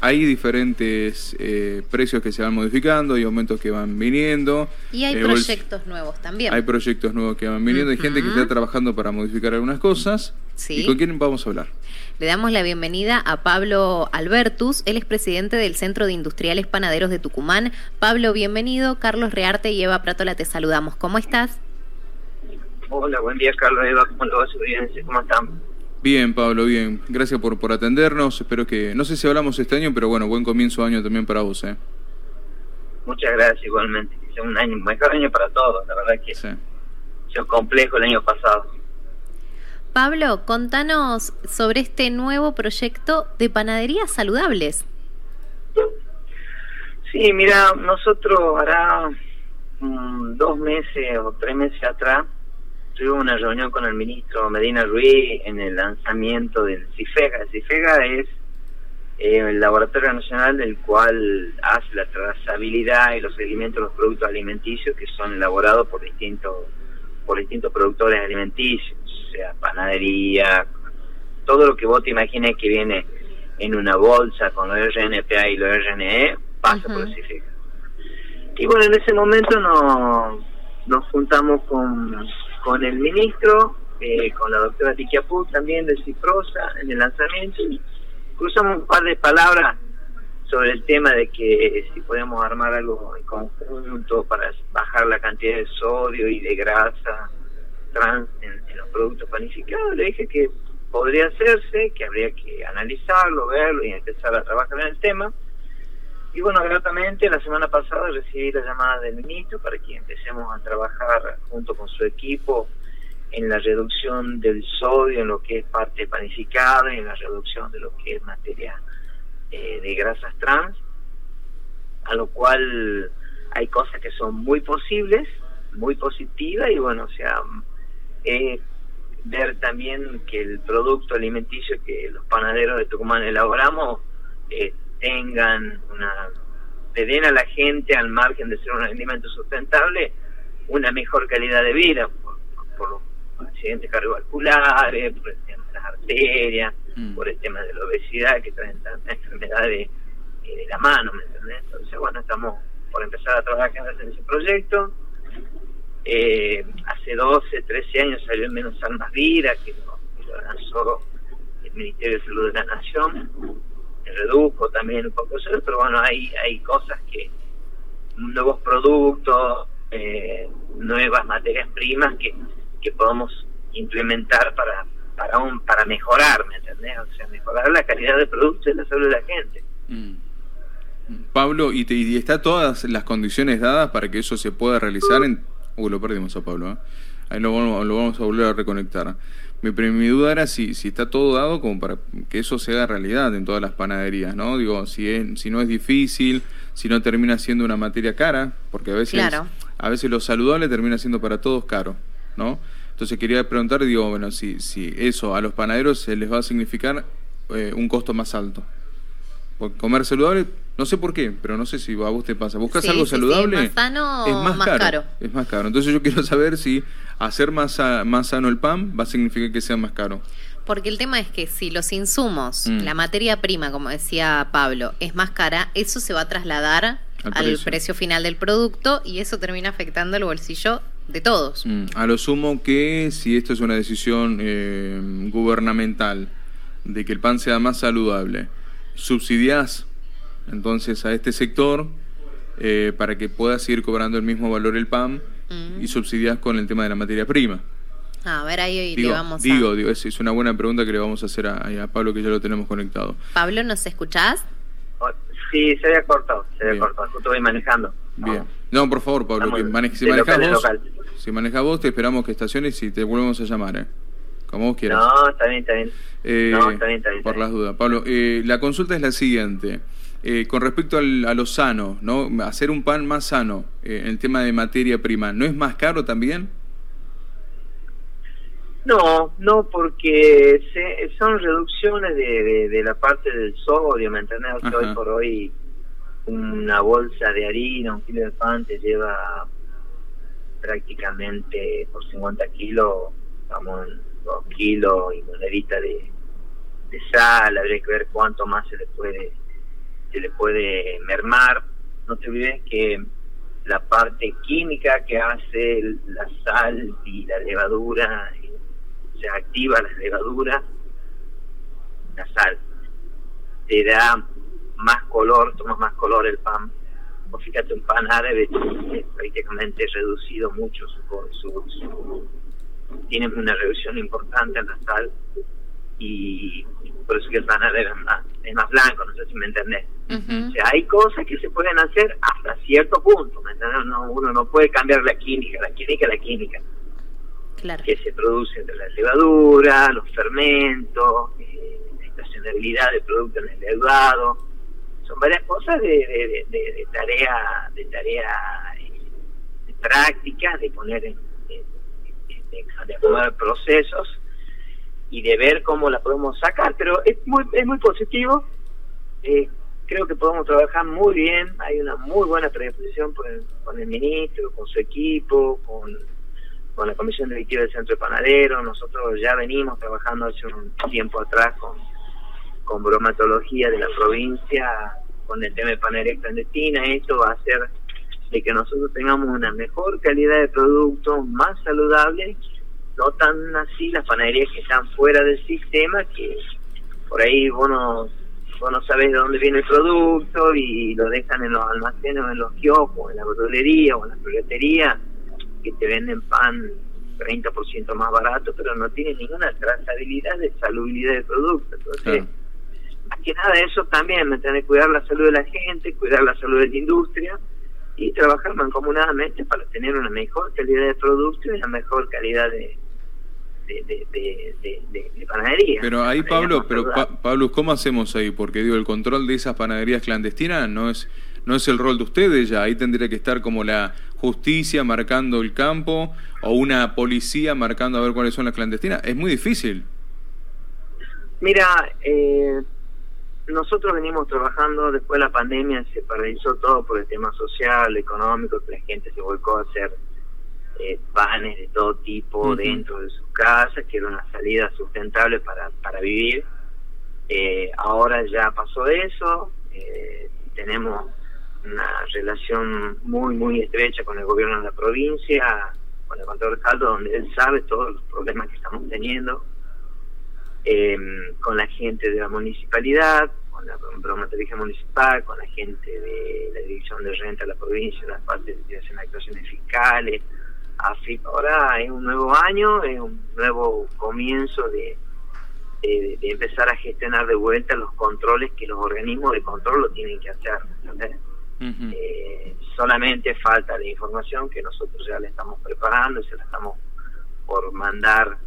hay diferentes eh, precios que se van modificando, hay aumentos que van viniendo. Y hay eh, proyectos nuevos también. Hay proyectos nuevos que van viniendo, hay gente que está trabajando para modificar algunas cosas. Sí. ¿Y con quién vamos a hablar? Le damos la bienvenida a Pablo Albertus, él es presidente del Centro de Industriales Panaderos de Tucumán. Pablo, bienvenido. Carlos Rearte y Eva Pratola te saludamos. ¿Cómo estás? Hola, buen día Carlos, Eva, ¿cómo lo va su audiencia? ¿Cómo están? Bien, Pablo, bien. Gracias por, por atendernos. Espero que, no sé si hablamos este año, pero bueno, buen comienzo de año también para vos, ¿eh? Muchas gracias igualmente. Que sea un año, mejor año para todos, la verdad que Sí. fue complejo el año pasado. Pablo, contanos sobre este nuevo proyecto de panaderías saludables. Sí, mira, nosotros hará mm, dos meses o tres meses atrás tuvimos una reunión con el ministro Medina Ruiz en el lanzamiento del CIFEGA. El CIFEGA es eh, el laboratorio nacional del cual hace la trazabilidad y los seguimientos de los productos alimenticios que son elaborados por distintos por distintos productores alimenticios, o sea, panadería, todo lo que vos te imagines que viene en una bolsa con los RNPA y los RNE, pasa por el CIFEGA. Y bueno, en ese momento nos, nos juntamos con, con el ministro, eh, con la doctora Tiquiapú también de Ciprosa en el lanzamiento y cruzamos un par de palabras sobre el tema de que si podemos armar algo en conjunto para bajar la cantidad de sodio y de grasa trans en, en los productos panificados, le dije que podría hacerse, que habría que analizarlo, verlo y empezar a trabajar en el tema. Y bueno, gratamente la semana pasada recibí la llamada del ministro para que empecemos a trabajar junto con su equipo en la reducción del sodio en lo que es parte panificada y en la reducción de lo que es materia eh, de grasas trans, a lo cual hay cosas que son muy posibles, muy positivas y bueno, o sea, es ver también que el producto alimenticio que los panaderos de Tucumán elaboramos eh, tengan una le den a la gente al margen de ser un alimento sustentable una mejor calidad de vida por, por los accidentes cardiovasculares por el tema de las arterias Mm. por el tema de la obesidad que traen tantas enfermedades eh, de la mano ¿me entendés? entonces bueno estamos por empezar a trabajar en ese proyecto eh, hace 12, 13 años salió el menos almas vida que lo, que lo lanzó el Ministerio de Salud de la Nación redujo también un poco eso, pero bueno, hay, hay cosas que, nuevos productos, eh, nuevas materias primas que, que podemos implementar para para un, para mejorar, ¿me entendés? O sea, mejorar la calidad del producto y la salud de la gente. Mm. Pablo, ¿y, y está todas las condiciones dadas para que eso se pueda realizar? En... Uy, lo perdimos a Pablo. ¿eh? Ahí lo, vamos- lo vamos a volver a reconectar. Mi, mi duda era si, si está todo dado como para que eso se haga realidad en todas las panaderías, ¿no? Digo, si, es, si no es difícil, si no termina siendo una materia cara, porque a veces, Claro. a veces lo saludable termina siendo para todos caro, ¿no? Entonces quería preguntar, digo, bueno, si, si eso a los panaderos se les va a significar eh, un costo más alto. Porque comer saludable, no sé por qué, pero no sé si a vos te pasa. ¿Buscas Sí, algo sí, sí, saludable? más sano, es más, más caro, caro. Es más caro. Entonces yo quiero saber si hacer más, sa- más sano el pan va a significar que sea más caro. Porque el tema es que si los insumos, Mm. la materia prima, como decía Pablo, es más cara, eso se va a trasladar Al al, precio. precio. final del producto y eso termina afectando el bolsillo de todos. Mm, A lo sumo que si esto es una decisión eh, gubernamental de que el pan sea más saludable, subsidiás entonces a este sector eh, para que pueda seguir cobrando el mismo valor el pan Mm. y subsidiás con el tema de la materia prima. A ver, ahí Digo, le vamos digo, a... digo, es, es una buena pregunta que le vamos a hacer a, a Pablo que ya lo tenemos conectado. Pablo, ¿nos escuchás? Oh, Sí, se había cortado, se había Bien. cortado, justo voy manejando. Bien. No, por favor, Pablo, Estamos que mane- si en vos, local. si manejás vos, te esperamos que estaciones y te volvemos a llamar, ¿eh? Como vos quieras. No, está bien, está bien. Eh, no, está bien, está bien. Por las dudas. Pablo, eh, la consulta es la siguiente. Eh, con respecto al- a lo sano, ¿no? Hacer un pan más sano, eh, en el tema de materia prima, ¿no es más caro también? No, no, porque se, son reducciones de, de, de la parte del sodio, ¿me entendés? O sea, hoy por hoy una bolsa de harina, un kilo de pan te lleva prácticamente por 50 kilos, vamos, dos kilos y monedita de, de sal, habría que ver cuánto más se le puede se le puede mermar. No te olvides que la parte química que hace la sal y la levadura, se activa la levadura, la sal, te da más color, toma más color el pan. O fíjate, un pan árabe prácticamente reducido mucho su, su, tiene una reducción importante en la sal y por eso que el pan árabe es más, es más blanco, no sé si me entendés. O sea, hay cosas que se pueden hacer hasta cierto punto, No, uno no puede cambiar la química, la química la química. Claro. Que se produce entre la levadura, los fermentos, eh, la estacionabilidad del producto en el leudado. Son varias cosas de, de, tarea, de tarea eh, práctica, de poner en, de, acomodar procesos y de ver cómo la podemos sacar, pero es muy, es muy positivo. Eh, creo que podemos trabajar muy bien, hay una muy buena predisposición con el ministro, con su equipo, con, con la comisión directiva del Centro de Panadero, nosotros ya venimos trabajando hace un tiempo atrás con, con bromatología de la provincia, con el tema de panadería clandestina, esto va a hacer de que nosotros tengamos una mejor calidad de producto, más saludable, no tan así las panaderías que están fuera del sistema, que por ahí vos no vos no sabés de dónde viene el producto y lo dejan en los almacenes o en los kioscos, en la verdulería o en la ferretería, que te venden pan 30% más barato, pero no tienen ninguna trazabilidad de salubridad del producto. Entonces, más que nada eso también, ¿me que Cuidar la salud de la gente, cuidar la salud de la industria y trabajar mancomunadamente para tener una mejor calidad de producto y una mejor calidad de, de, panadería. Pero ahí, Pablo, pero Pablo, ¿cómo hacemos ahí? Porque digo, el control de esas panaderías clandestinas no es no es el rol de ustedes ya, ahí tendría que estar como la justicia marcando el campo o una policía marcando a ver cuáles son las clandestinas. Es muy difícil. Mira, eh, nosotros venimos trabajando después de la pandemia, se paralizó todo por el tema social, económico, que la gente se volcó a hacer eh, panes de todo tipo dentro de sus casas, que era una salida sustentable para, para vivir. Eh, ahora ya pasó eso, eh, tenemos una relación muy, muy estrecha con el gobierno de la provincia, con el control de Caldo, donde él sabe todos los problemas que estamos teniendo, eh, con la gente de la municipalidad, con la bromatería municipal, con la gente de la Dirección de Renta de la provincia, las partes de hacen actuaciones fiscales, Así ahora es un nuevo año, es un nuevo comienzo de, de, empezar a gestionar de vuelta los controles que los organismos de control lo tienen que hacer. Eh, solamente falta la información que nosotros ya le estamos preparando y se la estamos por mandar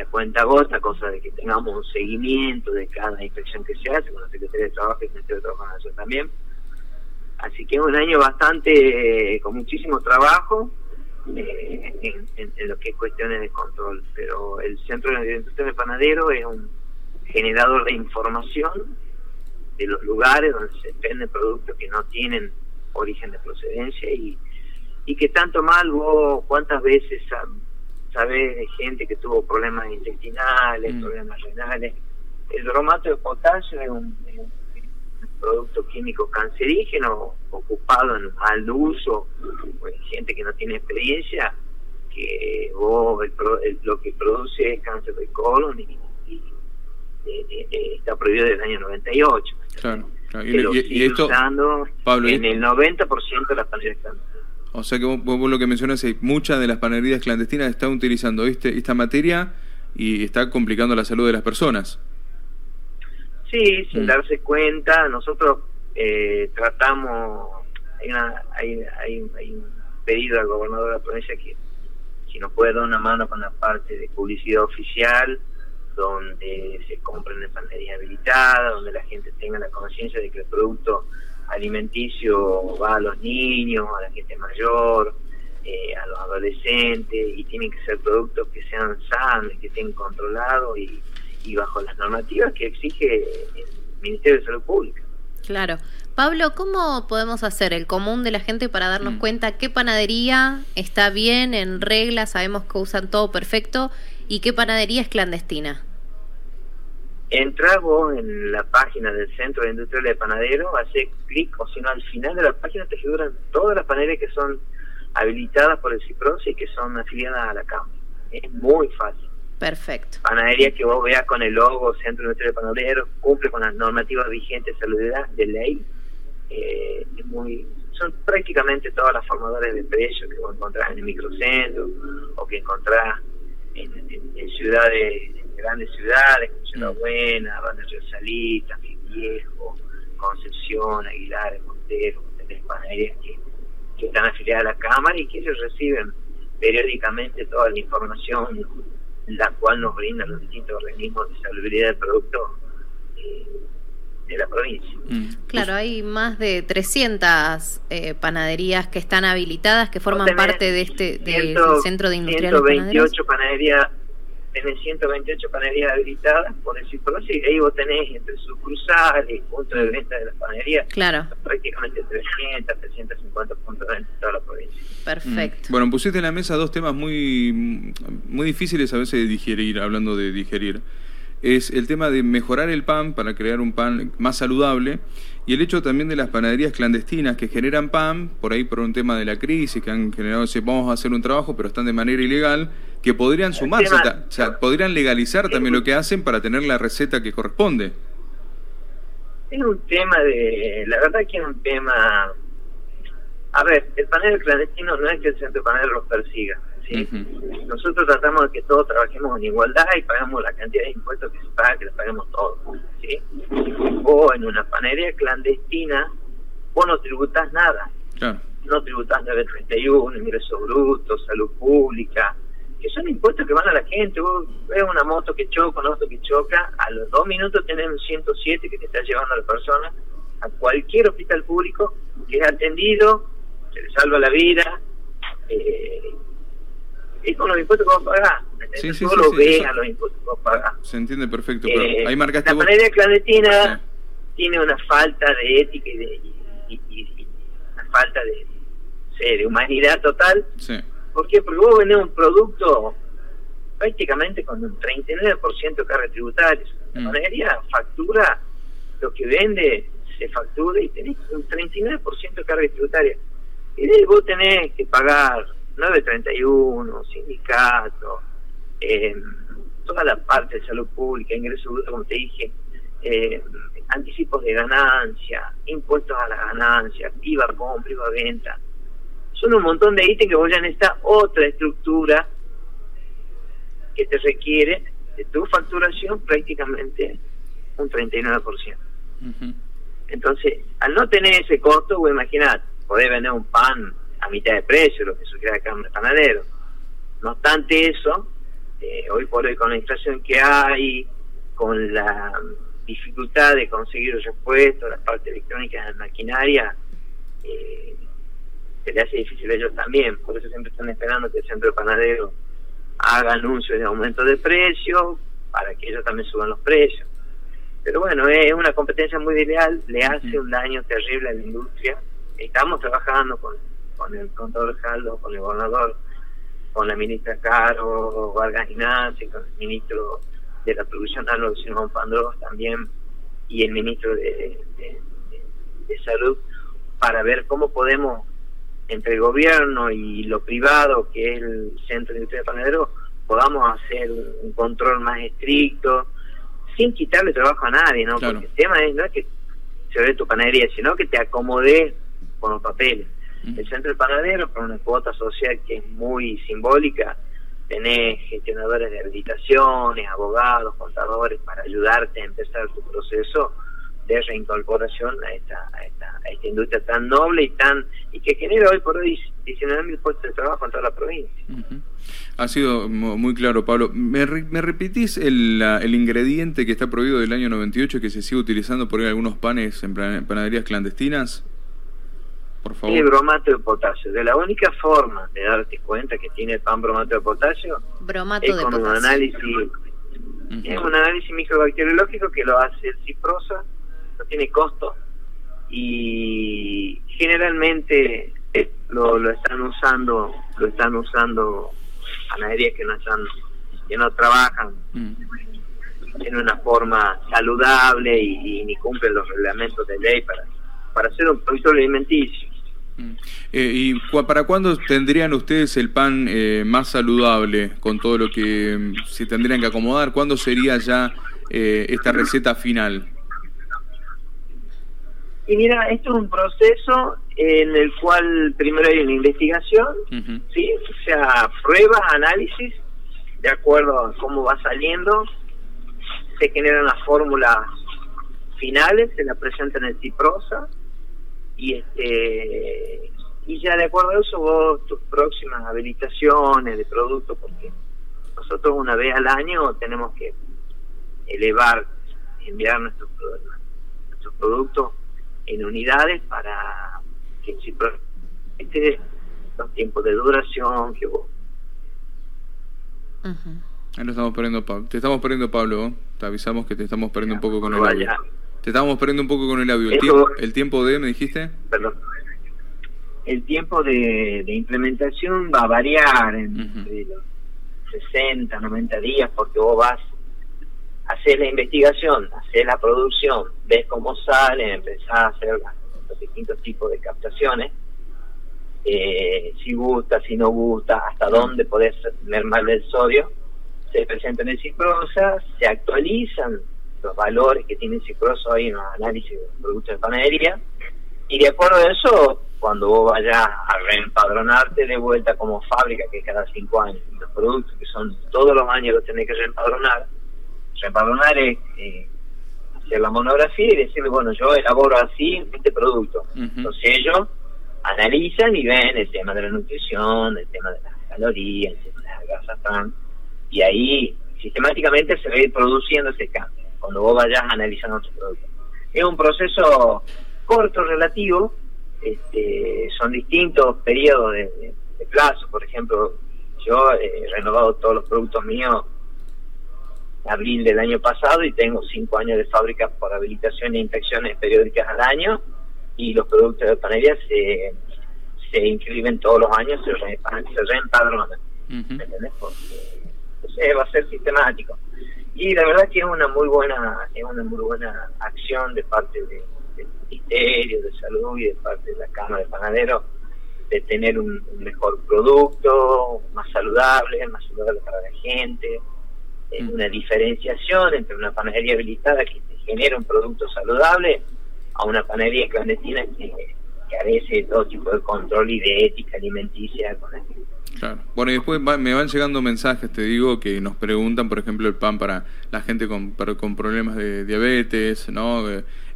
a cuenta gota, cosa de que tengamos un seguimiento de cada inspección que se hace con la Secretaría de Trabajo y el Ministerio de Trabajo Nacional también. Así que es un año bastante, con muchísimo trabajo, eh, en, lo que es cuestiones de control. Pero el Centro de Identificación de Panadero es un generador de información de los lugares donde se venden productos que no tienen origen de procedencia y, y que tanto mal vos, cuántas veces sabes de gente que tuvo problemas intestinales, mm. problemas renales. El bromato de potasio es un producto químico cancerígeno ocupado en mal uso, pues, gente que no tiene experiencia, que lo que produce es cáncer de colon y, está prohibido desde el año 98. Claro, Y, esto, Pablo, en el 90% de las panaderías clandestinas. O sea que vos, lo que mencionas es muchas de las panaderías clandestinas están utilizando este, esta materia y está complicando la salud de las personas. Sí, sin mm. darse cuenta, nosotros eh, tratamos, hay, hay, hay, hay, un pedido al gobernador de la provincia que si nos puede dar una mano con la parte de publicidad oficial, donde se compren en panadería habilitada, donde la gente tenga la conciencia de que el producto alimenticio va a los niños, a la gente mayor, eh, a los adolescentes, y tienen que ser productos que sean sanos, que estén controlados y y bajo las normativas que exige el Ministerio de Salud Pública. Claro. Pablo, ¿cómo podemos hacer el común de la gente para darnos mm. cuenta qué panadería está bien, en regla, sabemos que usan todo perfecto, y qué panadería es clandestina? Entra vos en la página del Centro de Industria de Panadero, hace clic o si no al final de la página te figuran todas las panaderías que son habilitadas por el CIPROS y que son afiliadas a la Cámara. Es muy fácil. Perfecto. Panadería que vos veas con el logo Centro de Industria de Panadero, cumple con las normativas vigentes de ley. Eh, es muy son prácticamente todas las formadoras de precios que vos encontrás en el microcentro o que encontrás en, en ciudades grandes ciudades, como Ciudad mm. Buena, Barrio Salita, Viejo, Concepción, Aguilar, Montero, tenés panaderías que, que están afiliadas a la Cámara y que ellos reciben periódicamente toda la información la cual nos brindan los distintos organismos de salubridad del producto eh, de la provincia. Mm. Claro, hay más de 300 eh, panaderías que están habilitadas, que forman parte de este del centro de industriales 128 panaderías tenés 128 panaderías habilitadas por el y ahí vos tenés entre sucursales, puntos de venta de las panaderías, claro. prácticamente 300, 350 puntos de venta en toda la provincia. Perfecto. Mm. Bueno, pusiste en la mesa dos temas muy, muy difíciles a veces de digerir, hablando de digerir. Es el tema de mejorar el pan para crear un pan más saludable y el hecho también de las panaderías clandestinas que generan pan, por ahí por un tema de la crisis, que han generado ese vamos a hacer un trabajo, pero están de manera ilegal, que podrían sumarse, o sea, podrían legalizar también lo que hacen para tener la receta que corresponde. Es un tema de, la verdad que es un tema, a ver, el panel clandestino no es que el centro panel los persiga, ¿sí? Nosotros tratamos de que todos trabajemos en igualdad y pagamos la cantidad de impuestos que se paga, que la paguemos todos, ¿sí? O en una panadería clandestina, vos no tributas nada. No tributas 931, ingreso bruto, salud pública, que son impuestos que van a la gente. Vos ves una moto que choca, una moto que choca, a los dos minutos tenés un 107 que te está llevando a la persona a cualquier hospital público que es atendido, se le salva la vida. Eh, es con los impuestos que vos pagás. Sí, sí, lo ves a los impuestos que vos pagás. Se entiende perfecto, pero eh, ahí marcaste La manera clandestina tiene una falta de ética y, de, una falta de, de humanidad total. Sí ¿Por qué? Porque vos vendés un producto prácticamente con un 39% de carga tributaria. La mm. factura lo que vende, se factura y tenés un 39% de carga tributaria. Y de ahí vos tenés que pagar 931, sindicato, eh, toda la parte de salud pública, ingresos, como te dije, eh, anticipos de ganancia, impuestos a la ganancia, IVA compra, IVA venta. Son un montón de ítems que vos ya esta otra estructura que te requiere de tu facturación prácticamente un 39%. Entonces, al no tener ese costo, vos imaginás, podés vender un pan a mitad de precio, lo que sugiere acá en panadero. No obstante eso, eh, hoy por hoy con la inflación que hay, con la dificultad de conseguir el repuesto, la parte electrónica de la maquinaria, eh, se le hace difícil a ellos también, por eso siempre están esperando que el centro de panadero haga anuncios de aumento de precios para que ellos también suban los precios. Pero bueno, es una competencia muy ideal, le hace un daño terrible a la industria. Estamos trabajando con, con el contador Jaldo, con el gobernador, con la ministra Caro, Vargas Ignacio, con el ministro de la producción, Álvaro Simón Pandros también, y el ministro de, de Salud, para ver cómo podemos entre el gobierno y lo privado, que es el Centro de Industria de Panadero, podamos hacer un control más estricto, sin quitarle trabajo a nadie, ¿no? Porque el tema es, no es que se ve tu panadería, sino que te acomodes con los papeles. El Centro de Panadero, con una cuota social que es muy simbólica, tenés gestionadores de habilitaciones, abogados, contadores, para ayudarte a empezar tu proceso de reincorporación a esta, a esta, a esta industria tan noble y tan y que genera hoy por hoy 19.000 puestos de trabajo en toda la provincia. Ha sido muy claro, Pablo. ¿Me, me repetís el, el, ingrediente que está prohibido del año 98 que se sigue utilizando por ahí algunos panes en panaderías clandestinas? Por favor. El bromato de potasio. De la única forma de darte cuenta que tiene el pan bromato de potasio bromato es con un análisis es un análisis microbacteriológico que lo hace el Ciprosa no tiene costo y generalmente eh, lo, lo están usando lo están usando panaderías que no están que no trabajan mm. tiene una forma saludable y, ni cumple los reglamentos de ley para, para ser un producto alimenticio. Eh, ¿Y para cuándo tendrían ustedes el pan eh, más saludable con todo lo que mm, se tendrían que acomodar? ¿Cuándo sería ya eh, esta receta final? Y mira, esto es un proceso en el cual primero hay una investigación, ¿sí? O sea, pruebas, análisis, de acuerdo a cómo va saliendo, se generan las fórmulas finales, se la presentan en Ciprosa, y este y ya de acuerdo a eso vos tus próximas habilitaciones de producto, porque nosotros una vez al año tenemos que elevar, enviar nuestros, nuestros productos en unidades para que si este los tiempos de duración que vos Ahí lo estamos perdiendo, Pablo. Te estamos perdiendo, Pablo. Te avisamos que te estamos perdiendo un poco con el audio. Te estamos perdiendo un poco con el audio. ¿El, tiempo, de, me dijiste? Perdón. El tiempo de, implementación va a variar entre los 60, 90 días, porque vos vas hacer la investigación, hacer la producción, ves cómo sale, empezás a hacer los distintos tipos de captaciones, eh, si gusta, si no gusta, hasta dónde podés mermar el sodio, se presentan en Ciprosa, se actualizan los valores que tiene Ciprosa hoy en los análisis de productos de panadería, y de acuerdo a eso, cuando vos vayas a reempadronarte de vuelta como fábrica, que cada cinco años, los productos que son todos los años los tenés que reempadronar, Reempadronar es eh, hacer la monografía y decirle, bueno, yo elaboro así este producto. Entonces ellos analizan y ven el tema de la nutrición, el tema de las calorías, el tema de las grasas trans, y ahí sistemáticamente se va a ir produciendo ese cambio, cuando vos vayas analizando tu producto. Es un proceso corto, relativo, este, son distintos periodos de, plazo, por ejemplo, yo he renovado todos los productos míos abril del año pasado y tengo cinco años de fábrica por habilitación e inspecciones periódicas al año y los productos de panadería se, se inscriben todos los años, se, re, se reempadronan. va a ser sistemático. Y la verdad que es una muy buena es una muy buena acción de parte de, del Ministerio de Salud y de parte de la Cámara de Panaderos de tener un mejor producto, más saludable, más saludable para la gente, es mm. una diferenciación entre una panadería habilitada que te genera un producto saludable a una panadería clandestina que carece de todo tipo de control y de ética alimenticia con Claro. Bueno, y después me van llegando mensajes, te digo, que nos preguntan, por ejemplo, el pan para la gente con, con problemas de diabetes, ¿no?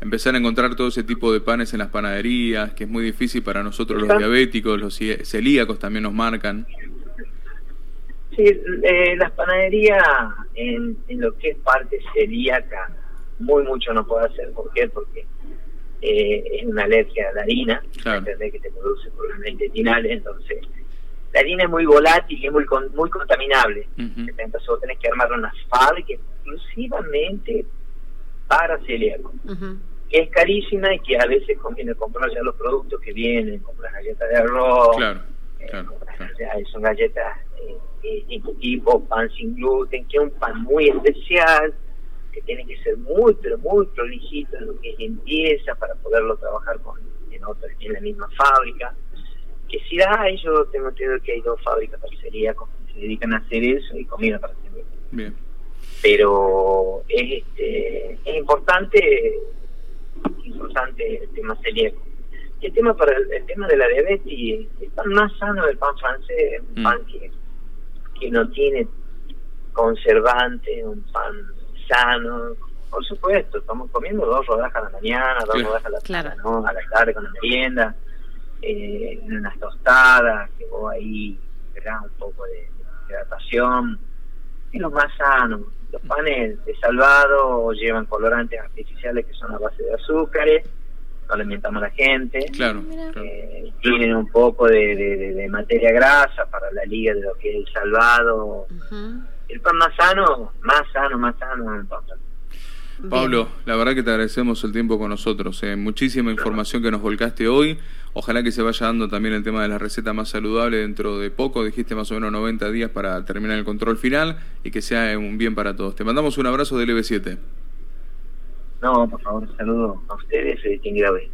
empezar a encontrar todo ese tipo de panes en las panaderías, que es muy difícil para nosotros los diabéticos, los celíacos también nos marcan. Sí, eh, las panaderías en, en, lo que es parte celíaca, muy mucho no puede hacer. ¿Por qué? Porque eh, es una alergia a la harina, que te produce problemas intestinales, entonces la harina es muy volátil y es muy, muy contaminable. Entonces vos tenés que armar una fábrica exclusivamente para celíacos. que es carísima y que a veces conviene comprar ya los productos que vienen, como las galletas de arroz, claro, eh, son galletas eh, tipo pan sin gluten, que es un pan muy especial, que tiene que ser muy, pero muy prolijito en lo que es limpieza para poderlo trabajar con en, otra, en la misma fábrica. Que si da, yo tengo entendido que hay dos fábricas celíacos que se dedican a hacer eso y comida para Bien. Pero es, este, es importante, importante el tema celíaco. Y el tema para el, tema de la diabetes, el pan más sano del pan francés, un mm. pan que que no tiene conservante, un pan sano. Por supuesto, estamos comiendo dos rodajas a la mañana, dos rodajas a la, tarde, ¿no? a la tarde con la merienda, eh, unas tostadas, que vos ahí verás un poco de, hidratación. Es lo más sano. Los panes de salvado llevan colorantes artificiales que son a base de azúcares no alimentamos a la gente. Claro. Eh, tienen un poco de, materia grasa para la liga de lo que es el salvado. El pan más sano, más sano, más sano, Pablo, la verdad que te agradecemos el tiempo con nosotros. Eh. Muchísima información que nos volcaste hoy. Ojalá que se vaya dando también el tema de la receta más saludable dentro de poco. Dijiste más o menos 90 días para terminar el control final y que sea un bien para todos. Te mandamos un abrazo del LB7. No, por favor, saludo a ustedes y distinguida vez.